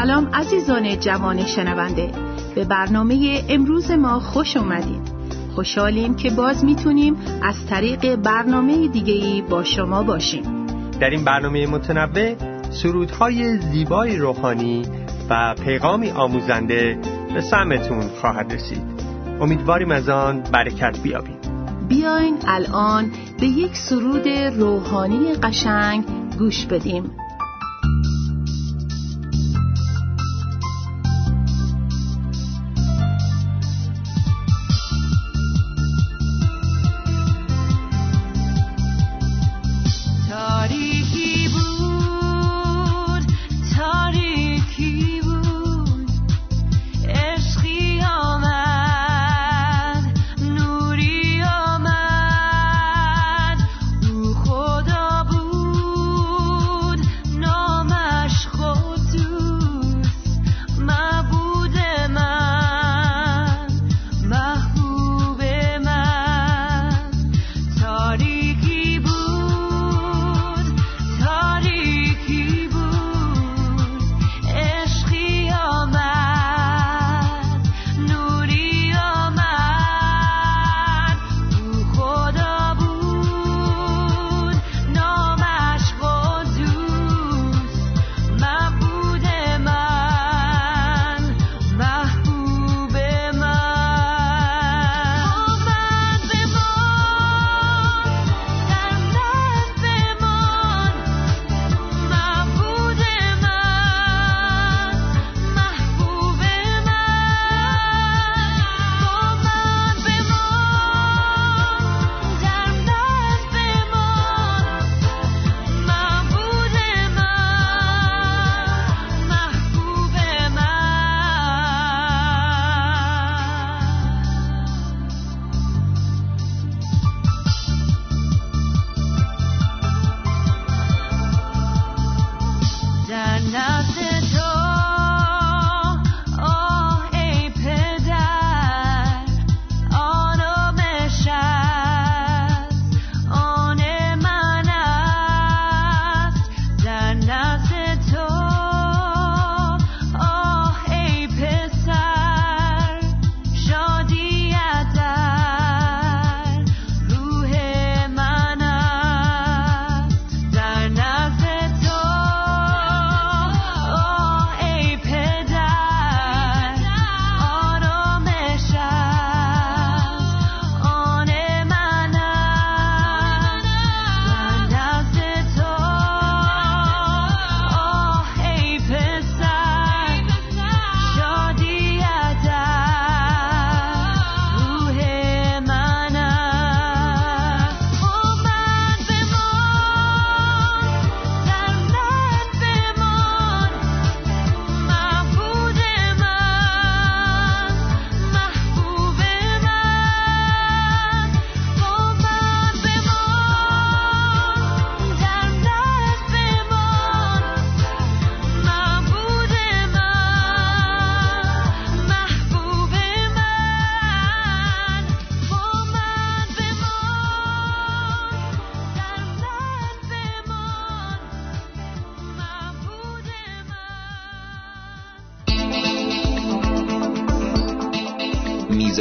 سلام عزیزان جوان شنونده. به برنامه امروز ما خوش اومدید. خوشحالیم که باز می‌تونیم از طریق برنامه دیگهی با شما باشیم. در این برنامه متنوع سرودهای زیبای روحانی و پیغامی آموزنده به سمتون خواهد رسید. امیدواریم از آن برکت بیابیم. بیاین الان به یک سرود روحانی قشنگ گوش بدیم.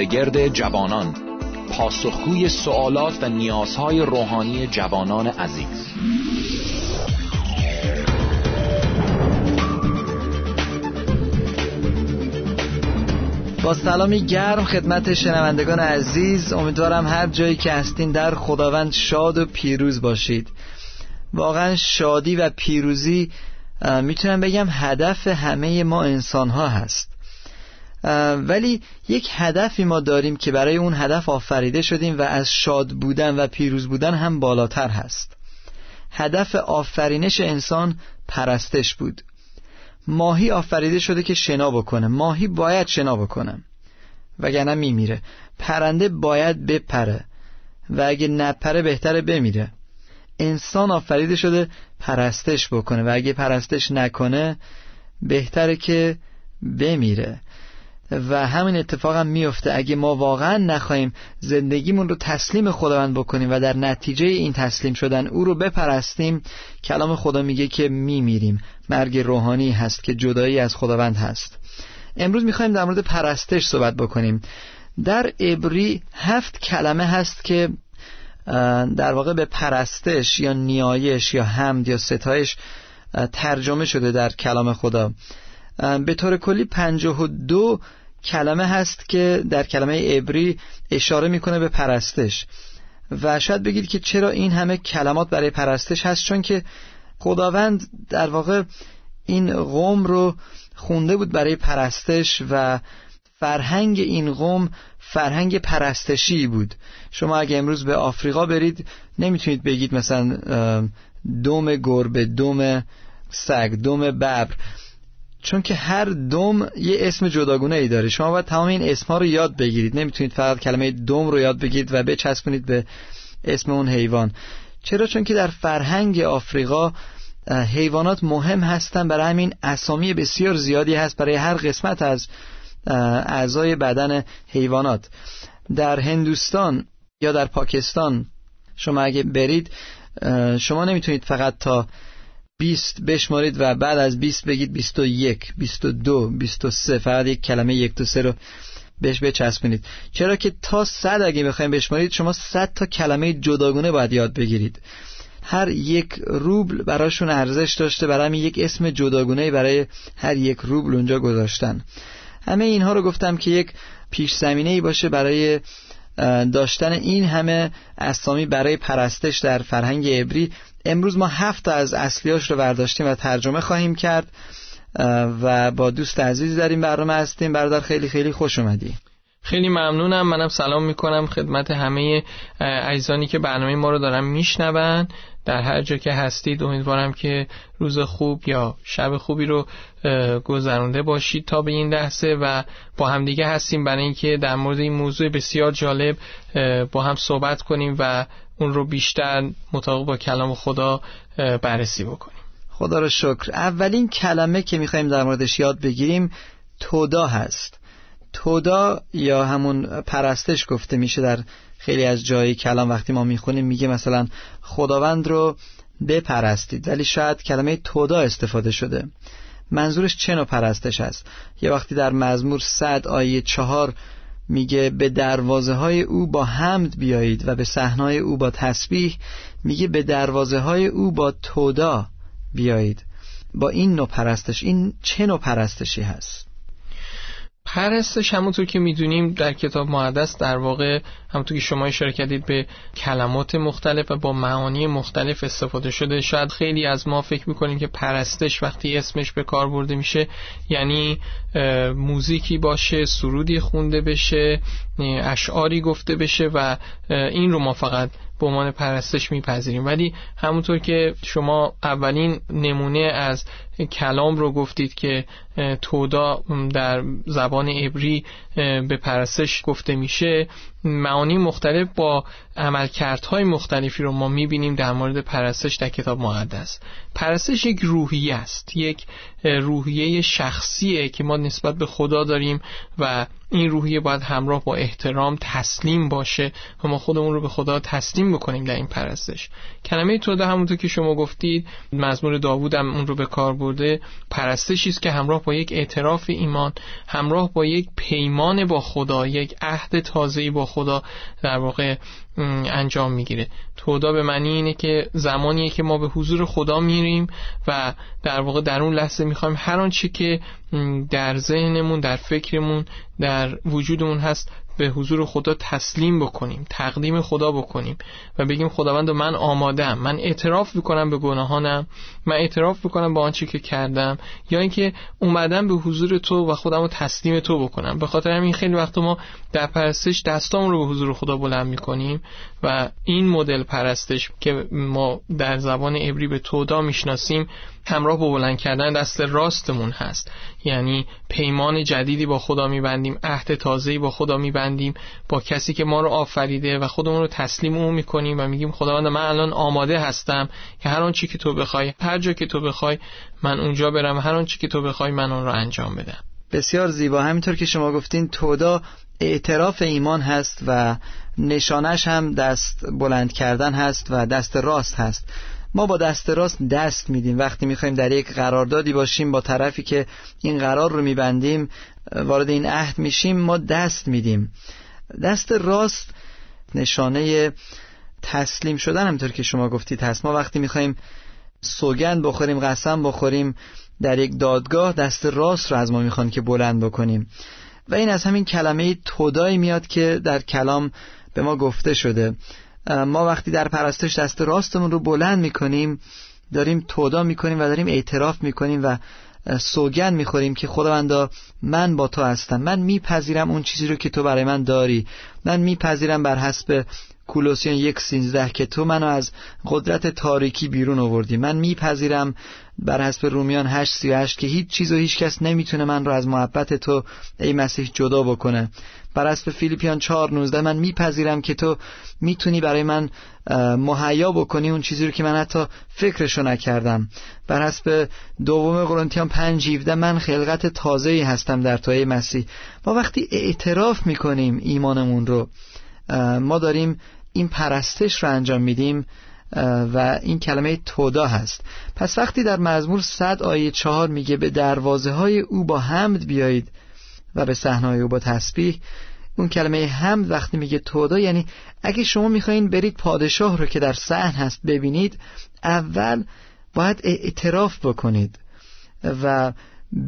گرد جوانان پاسخگوی سوالات و نیازهای روحانی جوانان عزیز. با سلامی گرم خدمت شنوندگان عزیز امیدوارم هر جایی که هستین در خداوند شاد و پیروز باشید. واقعا شادی و پیروزی می‌تونم بگم هدف همه ما انسان ها هست. ولی یک هدفی ما داریم که برای اون هدف آفریده شدیم و از شاد بودن و پیروز بودن هم بالاتر هست. هدف آفرینش انسان پرستش بود. ماهی آفریده شده که شنا بکنه. ماهی باید شنا بکنه. وگرنه میمیره. پرنده باید بپره. و اگه نپره بهتره بمیره. انسان آفریده شده پرستش بکنه. و اگه پرستش نکنه بهتره که بمیره. و همین اتفاق هم میفته اگه ما واقعا نخواهیم زندگیمون رو تسلیم خداوند بکنیم و در نتیجه این تسلیم شدن او رو بپرستیم کلام خدا میگه که میمیریم. مرگ روحانی هست که جدایی از خداوند هست. امروز می‌خوایم در مورد پرستش صحبت بکنیم. در عبری هفت کلمه هست که در واقع به پرستش یا نیایش یا حمد یا ستایش ترجمه شده در کلام خدا. به طور کلی پنجاه و دو کلمه هست که در کلمه عبری اشاره می‌کنه به پرستش. و شاید بگید که چرا این همه کلمات برای پرستش هست؟ چون که خداوند در واقع این قوم رو خونده بود برای پرستش و فرهنگ این قوم فرهنگ پرستشی بود. شما اگه امروز به آفریقا برید نمی‌تونید بگید مثلا دوم گربه دوم سگ دوم ببر. چون که هر دوم یه اسم جداگونه ای داره. شما باید تمام این اسمها رو یاد بگیرید. نمی‌تونید فقط کلمه دوم رو یاد بگیرید و بچسبونید به اسم اون حیوان. چرا؟ چون که در فرهنگ آفریقا حیوانات مهم هستن. برای همین اسامی بسیار زیادی هست برای هر قسمت از اعضای بدن حیوانات. در هندوستان یا در پاکستان شما اگه برید شما نمی‌تونید فقط تا 20 بشمارید و بعد از 20 بگید 21 22 23 فقط یک کلمه یک تا سه رو بهش بچسبونید. چرا که تا 100 اگه بخوایم بشمارید شما 100 تا کلمه جداگونه باید یاد بگیرید. هر یک روبل براشون ارزش داشته برای یک اسم جداگونه برای هر یک روبل اونجا گذاشتن. همه اینها رو گفتم که یک پیش زمینه ای باشه برای داشتن این همه اسامی برای پرستش در فرهنگ عبری. امروز ما هفت از اصلیاش رو برداشتیم و ترجمه خواهیم کرد. و با دوست عزیز در این برنامه هستیم. برادر خیلی خیلی خوش اومدی. خیلی ممنونم. منم سلام می‌کنم خدمت همه عزیزانی که برنامه ما رو دارن میشنون. در هر جا که هستید امیدوارم که روز خوب یا شب خوبی رو گذرونده باشید تا به این لحظه و با همدیگه هستیم. برای اینکه در مورد این موضوع بسیار جالب با هم صحبت کنیم و اون رو بیشتر مطابق با کلام خدا بررسی بکنیم. خدا رو شکر. اولین کلمه که می‌خوایم در موردش یاد بگیریم تودا هست. تودا یا همون پرستش گفته میشه در خیلی از جای کلام وقتی ما می‌خونیم میگه مثلا خداوند رو بپرستید. ولی شاید کلمه تودا استفاده شده. منظورش چه نوع پرستش است؟ یه وقتی در مزمور صد آیه چهار میگه به دروازه های او با حمد بیایید و به صحنای او با تسبیح میگه به دروازه های او با تودا بیایید. با این نوع پرستش این چه نوع پرستشی هست؟ پرستش همونطور که می‌دونیم در کتاب مقدس در واقع همونطور که شما اشاره کردید به کلمات مختلف و با معانی مختلف استفاده شده. شاید خیلی از ما فکر می‌کنیم که پرستش وقتی اسمش به کار برده میشه یعنی موزیکی باشه سرودی خونده بشه اشعاری گفته بشه و این رو ما فقط به عنوان پرستش میپذیریم. ولی همونطور که شما اولین نمونه از کلام رو گفتید که تودا در زبان عبری به پرستش گفته میشه. معانی مختلف با عملکردهای مختلفی رو ما می‌بینیم در مورد پرستش در کتاب مقدس. پرستش یک روحیه است یک روحیه شخصیه که ما نسبت به خدا داریم و این روحیه باید همراه با احترام تسلیم باشه و ما خودمون رو به خدا تسلیم بکنیم در این پرستش. کلمه توده همونطور که شما گفتید مزمور داوود هم اون رو به کار برده پرستشی است که همراه با یک اعتراف ایمان همراه با یک پیمان با خدا یک عهد تازه‌ای با خدا در واقع انجام می‌گیره. تودا به معنی اینه که زمانیه که ما به حضور خدا میریم و در واقع در اون لحظه می‌خوایم هر آنچه که در ذهنمون در فکرمون در وجودمون هست به حضور خدا تسلیم بکنیم تقدیم خدا بکنیم و بگیم خداوند من آمادم من اعتراف بکنم به گناهانم من اعتراف بکنم با آنچه که کردم یا اینکه اومدم به حضور تو و خودم رو تسلیم تو بکنم. به خاطر همین خیلی وقت ما در پرستش دستامون رو به حضور خدا بلند می‌کنیم و این مدل پرستش که ما در زبان عبری به تودا می‌شناسیم همراه با بلند کردن دست راستمون هست. یعنی پیمان جدیدی با خدا میبندیم عهد تازه‌ای با خدا میبندیم با کسی که ما رو آفریده و خودمون رو تسلیم او می‌کنیم و میگیم خداوند من الان آماده هستم که هر آنچه که تو بخوای هر جا که تو بخوای من اونجا برم. هر آنچه که تو بخوای من اون رو انجام بدم. بسیار زیبا. همینطور که شما گفتین تودا اعتراف ایمان هست و نشانش هم دست بلند کردن هست و دست راست هست. ما با دست راست دست میدیم. وقتی می‌خوایم در یک قراردادی باشیم با طرفی که این قرار رو میبندیم وارد این عهد میشیم ما دست میدیم. دست راست نشانه تسلیم شدن همطور که شما گفتید هست. ما وقتی می‌خوایم سوگند بخوریم قسم بخوریم در یک دادگاه دست راست رو از ما می‌خوان که بلند بکنیم. و این از همین کلمه تودایی میاد که در کلام به ما گفته شده. ما وقتی در پرستش دست راستمون رو بلند می‌کنیم داریم تودا می‌کنیم و داریم اعتراف می‌کنیم و سوگن می‌خوریم که خداوندا من با تو هستم. من میپذیرم اون چیزی رو که تو برای من داری. من میپذیرم بر حسب کولوسیان یک سینزده که تو منو از قدرت تاریکی بیرون آوردی. من میپذیرم بر حسب رومیان هشت سی هشت که هیچ چیز و هیچ کس نمی‌تونه من رو از محبت تو ای مسیح جدا بکنه. بر حسب فیلیپیان چهار نوزده من میپذیرم که تو می‌تونی برای من مهیا بکنی اون چیزی رو که من حتی فکرشو نکردم. بر حسب دوم قرنتیان پنج من خلقت تازه‌ای هستم در توی مسیح. ما وقتی اعتراف می‌کنیم ایمانمون رو ما داریم این پرستش رو انجام میدیم و این کلمه تودا هست. پس وقتی در مزمور صد آیه چهار میگه به دروازه های او با حمد بیایید و به صحنه او با تسبیح اون کلمه حمد وقتی میگه تودا یعنی اگه شما می‌خواین برید پادشاه رو که در صحن هست ببینید اول باید اعتراف بکنید و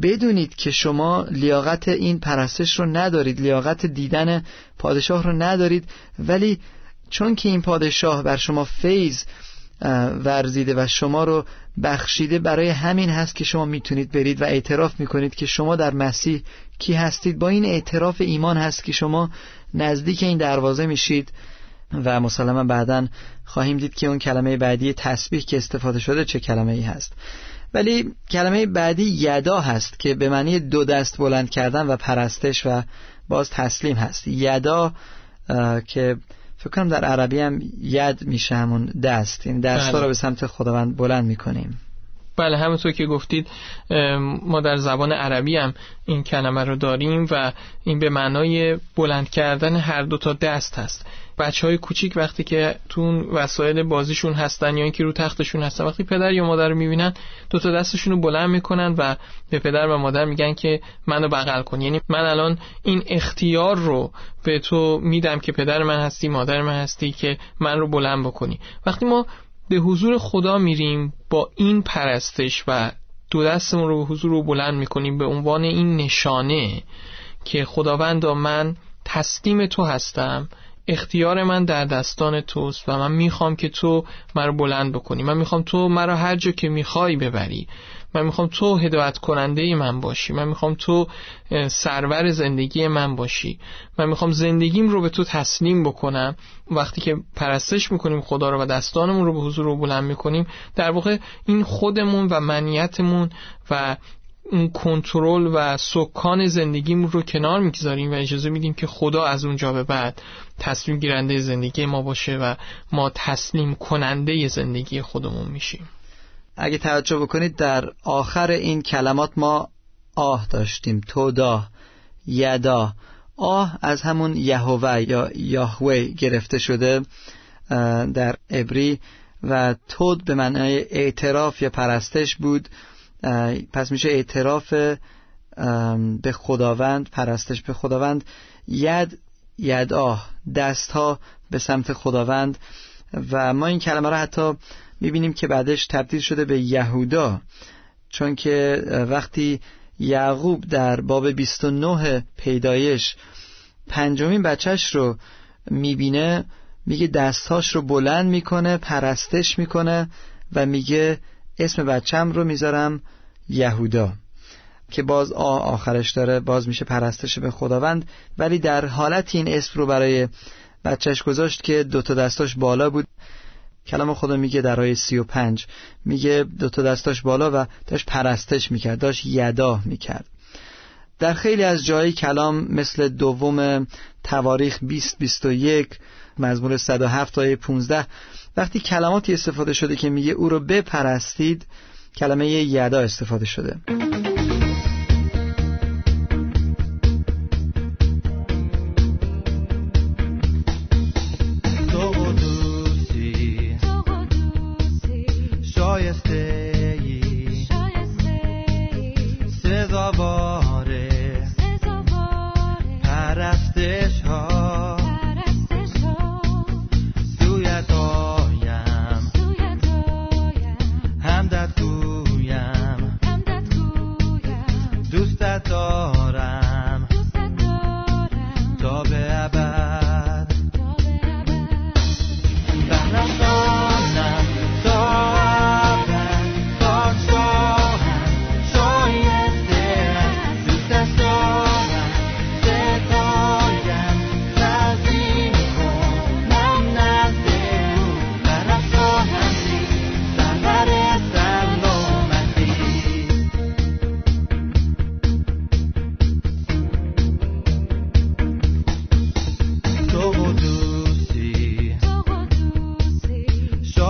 بدونید که شما لیاقت این پرستش رو ندارید لیاقت دیدن پادشاه رو ندارید ولی چون که این پادشاه بر شما فیض ورزیده و شما رو بخشیده برای همین هست که شما می‌تونید برید و اعتراف می‌کنید که شما در مسیح کی هستید. با این اعتراف ایمان هست که شما نزدیک این دروازه میشید و مسلما بعدا خواهیم دید که اون کلمه بعدی تسبیح که استفاده شده چه کلمه ای هست. ولی کلمه بعدی یدا هست که به معنی دو دست بلند کردن و پرستش و باز تسلیم هست. یدا که فکر کنم در عربی هم ید میشه همون دست این دست بله. رو به سمت خداوند بلند می‌کنیم بله همونطور که گفتید ما در زبان عربی هم این کلمه رو داریم و این به معنای بلند کردن هر دو تا دست هست. بچه های کوچیک وقتی که تو وسایل بازیشون هستن یا اینکه رو تختشون هستن وقتی پدر یا مادر رو می‌بینن دو تا دستشون رو بلند می‌کنن و به پدر و مادر میگن که منو بغل کن. یعنی من الان این اختیار رو به تو میدم که پدر من هستی مادر من هستی که من رو بلند بکنی. وقتی ما به حضور خدا میریم با این پرستش و دو دستمون رو به حضور رو بلند می‌کنیم به عنوان این نشانه که خداوند من تسلیم تو هستم اختیار من در دستان توست و من می‌خوام که تو مرا بلند بکنی. من می‌خوام تو مرا هر جا که می‌خوای ببری. من می‌خوام تو هدایت کننده من باشی. من می‌خوام تو سرور زندگی من باشی. من می‌خوام زندگیم رو به تو تسلیم بکنم. وقتی که پرستش می‌کنیم خدا رو و دستانمون رو به حضور رو بلند می‌کنیم در واقع این خودمون و منیتمون و اون کنترل و سکان زندگیمون رو کنار می‌گذاریم و اجازه میدیم که خدا از اونجا به بعد تصمیم گیرنده زندگی ما باشه و ما تسلیم کننده زندگی خودمون میشیم. اگه توجه بکنید در آخر این کلمات ما آه داشتیم. تودا یدا. آه از همون یهوه یا یاهوه گرفته شده در عبری و تود به معنای اعتراف یا پرستش بود. پس میشه اعتراف به خداوند پرستش به خداوند. ید ید آه. دست ها به سمت خداوند. و ما این کلمه را حتی می‌بینیم که بعدش تبدیل شده به یهودا چون که وقتی یعقوب در باب 29 پیدایش پنجمین بچهش رو می‌بینه میگه دستهاش رو بلند می‌کنه پرستش می‌کنه و میگه اسم بچم رو می‌ذارم یهودا که باز آ آخرش داره باز میشه پرستش به خداوند. ولی در حالت این اسم رو برای بچهش گذاشت که دوتا دستاش بالا بود. کلام خدا میگه در آیه سی و پنج. میگه دوتا دستاش بالا و داشت پرستش می‌کرد داشت یدا می‌کرد. در خیلی از جایی کلام مثل دوم تواریخ 2021 مزمور 107 آیه 15 وقتی کلماتی استفاده شده که میگه او رو بپرستید کلمه یدا استفاده شده. encontraste.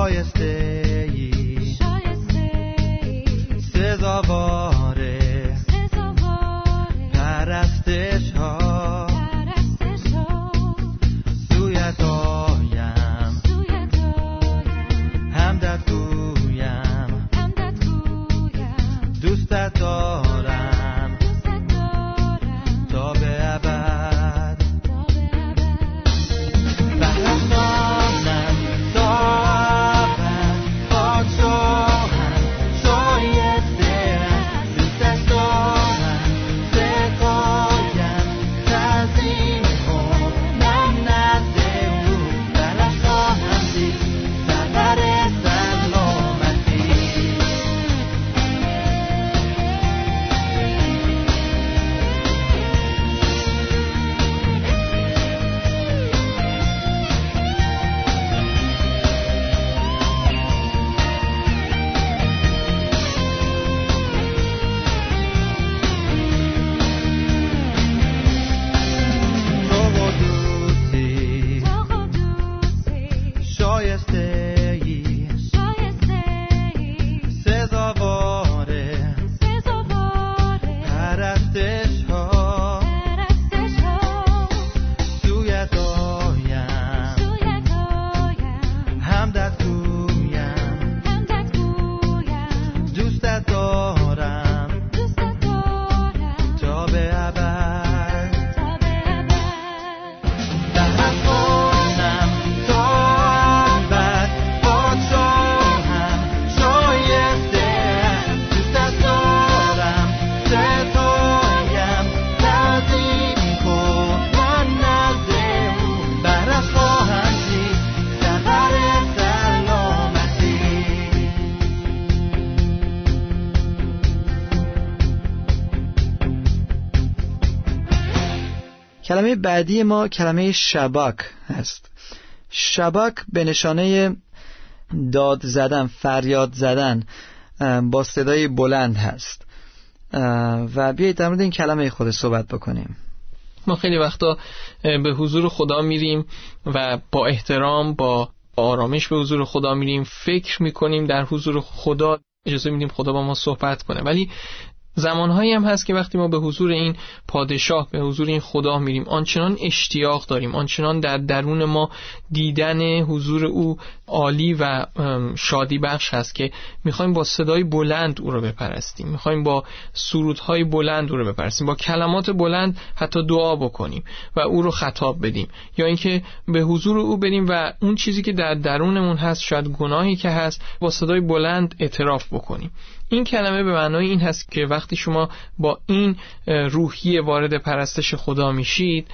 شایسته ای شایسته ای سزاوار بعدی ما کلمه شباک هست. شباک به نشانه داد زدن فریاد زدن با صدای بلند هست. و بیایید در مورد این کلمه خود صحبت بکنیم. ما خیلی وقتا به حضور خدا میریم و با احترام با آرامش به حضور خدا میریم. فکر می‌کنیم در حضور خدا اجازه میدیم خدا با ما صحبت کنه. ولی زمانهایی هم هست که وقتی ما به حضور این پادشاه به حضور این خدا میریم آنچنان اشتیاق داریم آنچنان در درون ما دیدن حضور او عالی و شادی بخش هست که می‌خوایم با صدای بلند او رو بپرستیم می‌خوایم با سرودهای بلند او رو بپرستیم با کلمات بلند حتی دعا بکنیم و او رو خطاب بدیم. یا اینکه به حضور او بریم و اون چیزی که در درونمون هست شاید گناهی که هست با صدای بلند اعتراف بکنیم. این کلمه به معنای این هست که وقتی شما با این روحیه وارد پرستش خدا میشید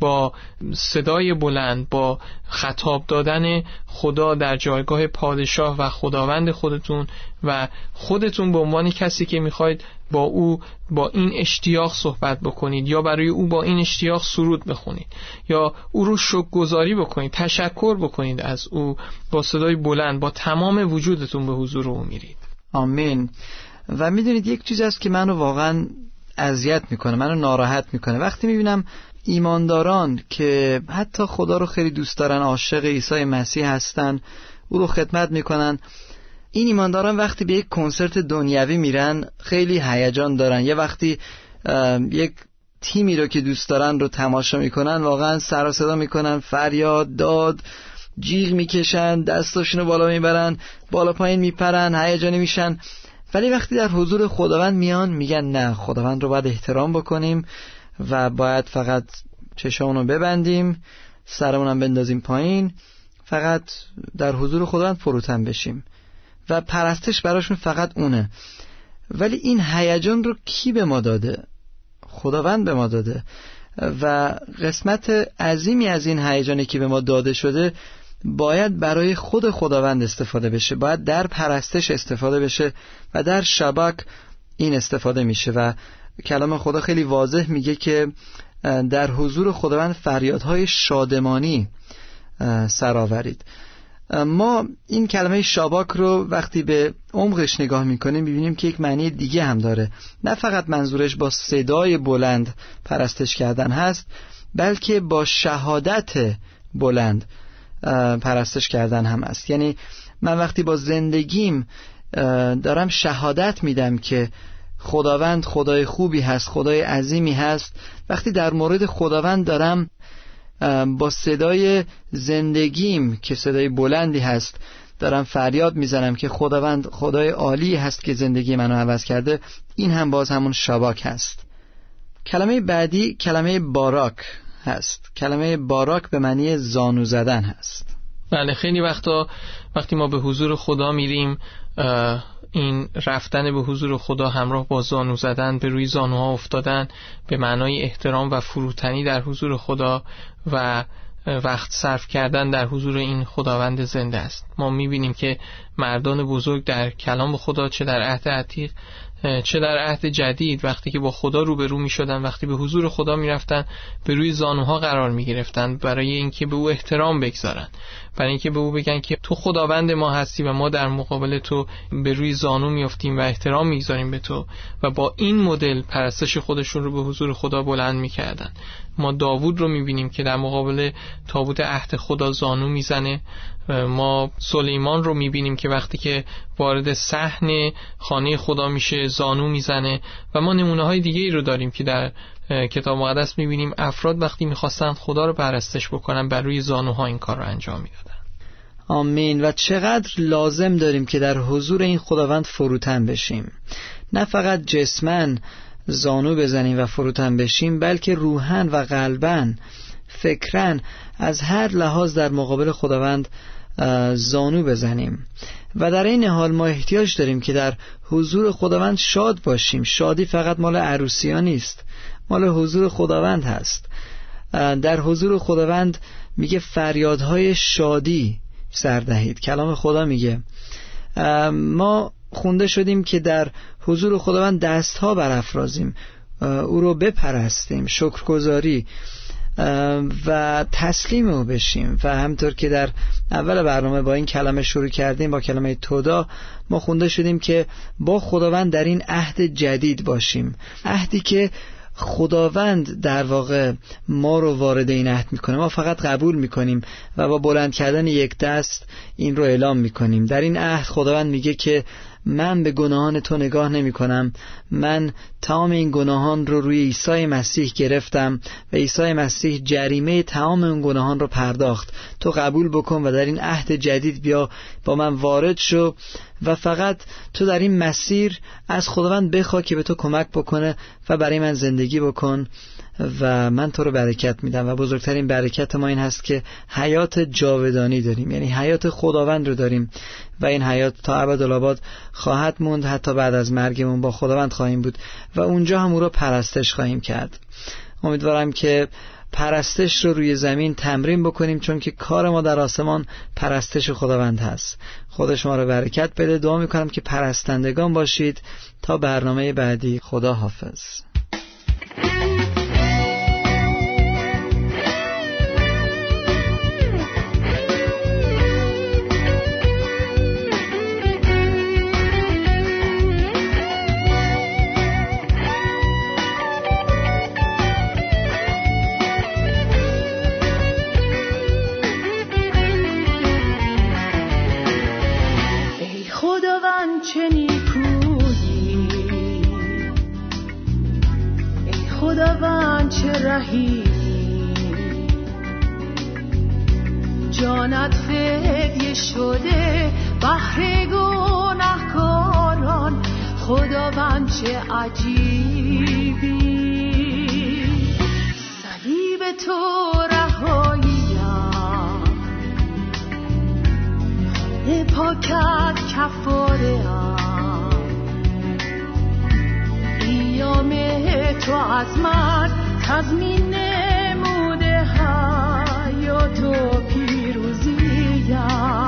با صدای بلند با خطاب دادن خدا در جایگاه پادشاه و خداوند خودتون و خودتون به عنوان کسی که می‌خواید با او با این اشتیاق صحبت بکنید یا برای او با این اشتیاق سرود بخونید یا او رو شک گذاری بکنید تشکر بکنید از او با صدای بلند با تمام وجودتون به حضور او میرید. آمین. و می‌دونید یک چیز است که منو واقعا اذیت می‌کنه منو ناراحت می‌کنه. وقتی می‌بینم ایمانداران که حتی خدا رو خیلی دوست دارن عاشق عیسی مسیح هستن او رو خدمت می‌کنن این ایمانداران وقتی به یک کنسرت دنیوی میرن خیلی هیجان دارن. یه وقتی یک تیمی رو که دوست دارن رو تماشا می‌کنن واقعا سر صدا می‌کنن فریاد داد. جیغ می‌کشن دستاشون رو بالا می‌برن بالا پایین میپرن هیجانی میشن. ولی وقتی در حضور خداوند میان میگن نه خداوند رو باید احترام بکنیم و باید فقط چشمون رو ببندیم سرمونم بندازیم پایین فقط در حضور خداوند فروتن بشیم. و پرستش براشون فقط اونه. ولی این هیجان رو کی به ما داده؟ خداوند به ما داده. و قسمت عظیمی از این هیجانی که به ما داده شده باید برای خود خداوند استفاده بشه. باید در پرستش استفاده بشه و در شبک این استفاده میشه. و کلام خدا خیلی واضح میگه که در حضور خداوند فریادهای شادمانی سرآورید ما این کلمه شاباک رو وقتی به عمقش نگاه می‌کنیم ببینیم که یک معنی دیگه هم داره. نه فقط منظورش با صدای بلند پرستش کردن هست بلکه با شهادت بلند پرستش کردن هم است. یعنی من وقتی با زندگیم دارم شهادت میدم که خداوند خدای خوبی هست خدای عظیمی هست. وقتی در مورد خداوند دارم با صدای زندگیم که صدای بلندی هست دارم فریاد می‌زنم که خداوند خدای عالی هست که زندگی منو عوض کرده. این هم باز همون شباک هست. کلمه بعدی کلمه باراک. هست. کلمه باراک به معنی زانو زدن هست. بله خیلی وقتا وقتی ما به حضور خدا میریم این رفتن به حضور خدا همراه با زانو زدن به روی زانوها افتادن به معنای احترام و فروتنی در حضور خدا و وقت صرف کردن در حضور این خداوند زنده است. ما می‌بینیم که مردان بزرگ در کلام خدا چه در عهد عتیق چه در عهد جدید وقتی که با خدا روبرو می شدن وقتی به حضور خدا می رفتن به روی زانوها قرار می گرفتن برای اینکه به او احترام بگذارن. برای اینکه به او بگن که تو خداوند ما هستی و ما در مقابل تو به روی زانو میافتیم و احترام می‌گذاریم به تو و با این مدل پرستش خودشون رو به حضور خدا بلند می‌کردن. ما داوود رو می‌بینیم که در مقابل تابوت عهد خدا زانو می‌زنه. ما سلیمان رو می‌بینیم که وقتی که وارد صحن خانه خدا میشه زانو می‌زنه و ما نمونه های دیگه ای رو داریم که در کتاب مقدس می‌بینیم. افراد وقتی می‌خواستن خدا رو پرستش بکنن بر روی زانوها این کار رو انجام می‌دادن. آمین. و چقدر لازم داریم که در حضور این خداوند فروتن بشیم. نه فقط جسمن زانو بزنیم و فروتن بشیم بلکه روحن و قلبن فکرن از هر لحاظ در مقابل خداوند زانو بزنیم. و در این حال ما احتیاج داریم که در حضور خداوند شاد باشیم. شادی فقط مال عروسی نیست مال حضور خداوند هست. در حضور خداوند میگه فریادهای شادی سردهید کلام خدا میگه. ما خونده شدیم که در حضور خداوند دستها برافرازیم. او رو بپرستیم. شکرگزاری. و تسلیم او بشیم. و همطور که در اول برنامه با این کلمه شروع کردیم با کلمه تودا ما خونده شدیم که با خداوند در این عهد جدید باشیم. عهدی که خداوند در واقع ما رو وارد این عهد می‌کنه. ما فقط قبول می‌کنیم و با بلند کردن یک دست این رو اعلام می‌کنیم. در این عهد خداوند میگه که من به گناهان تو نگاه نمی کنم من تمام این گناهان رو روی عیسی مسیح گرفتم و عیسی مسیح جریمه تمام اون گناهان رو پرداخت. تو قبول بکن و در این عهد جدید بیا با من وارد شو و فقط تو در این مسیر از خداوند بخوا که به تو کمک بکنه و برای من زندگی بکن و من تو رو برکت میدم و بزرگترین برکت ما این هست که حیات جاودانی داریم. یعنی حیات خداوند رو داریم و این حیات تا ابدالآباد خواهد موند. حتی بعد از مرگمون با خداوند خواهیم بود. و اونجا هم او رو پرستش خواهیم کرد. امیدوارم که پرستش رو روی زمین تمرین بکنیم چون که کار ما در آسمان پرستش خداوند هست. خدا شما رو برکت بده. دعا می‌کنم که پرستندگان باشید. تا برنامه بعدی. خدا حافظ از من تزمین نموده حیات و پیروزیم.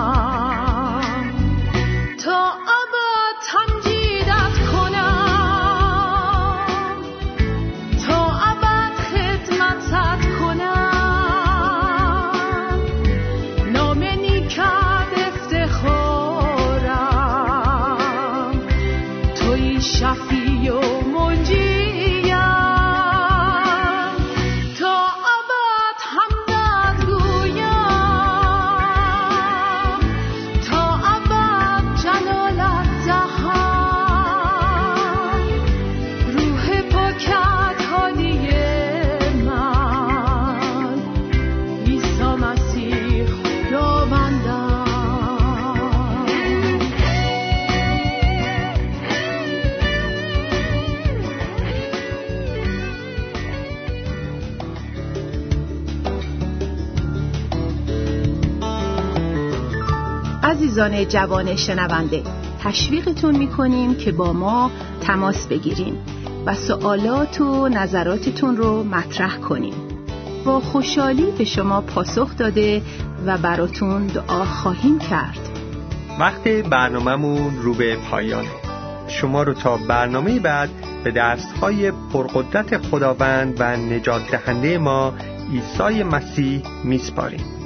عزیزان جوان شنونده. تشویقتون می‌کنیم که با ما تماس بگیریم و سوالات و نظراتتون رو مطرح کنیم با خوشحالی به شما پاسخ داده و براتون دعا خواهیم کرد. وقت برنامهمون رو به پایانه. شما رو تا برنامه بعد به دستهای پرقدرت خداوند و نجات دهنده ما عیسی مسیح میسپاریم.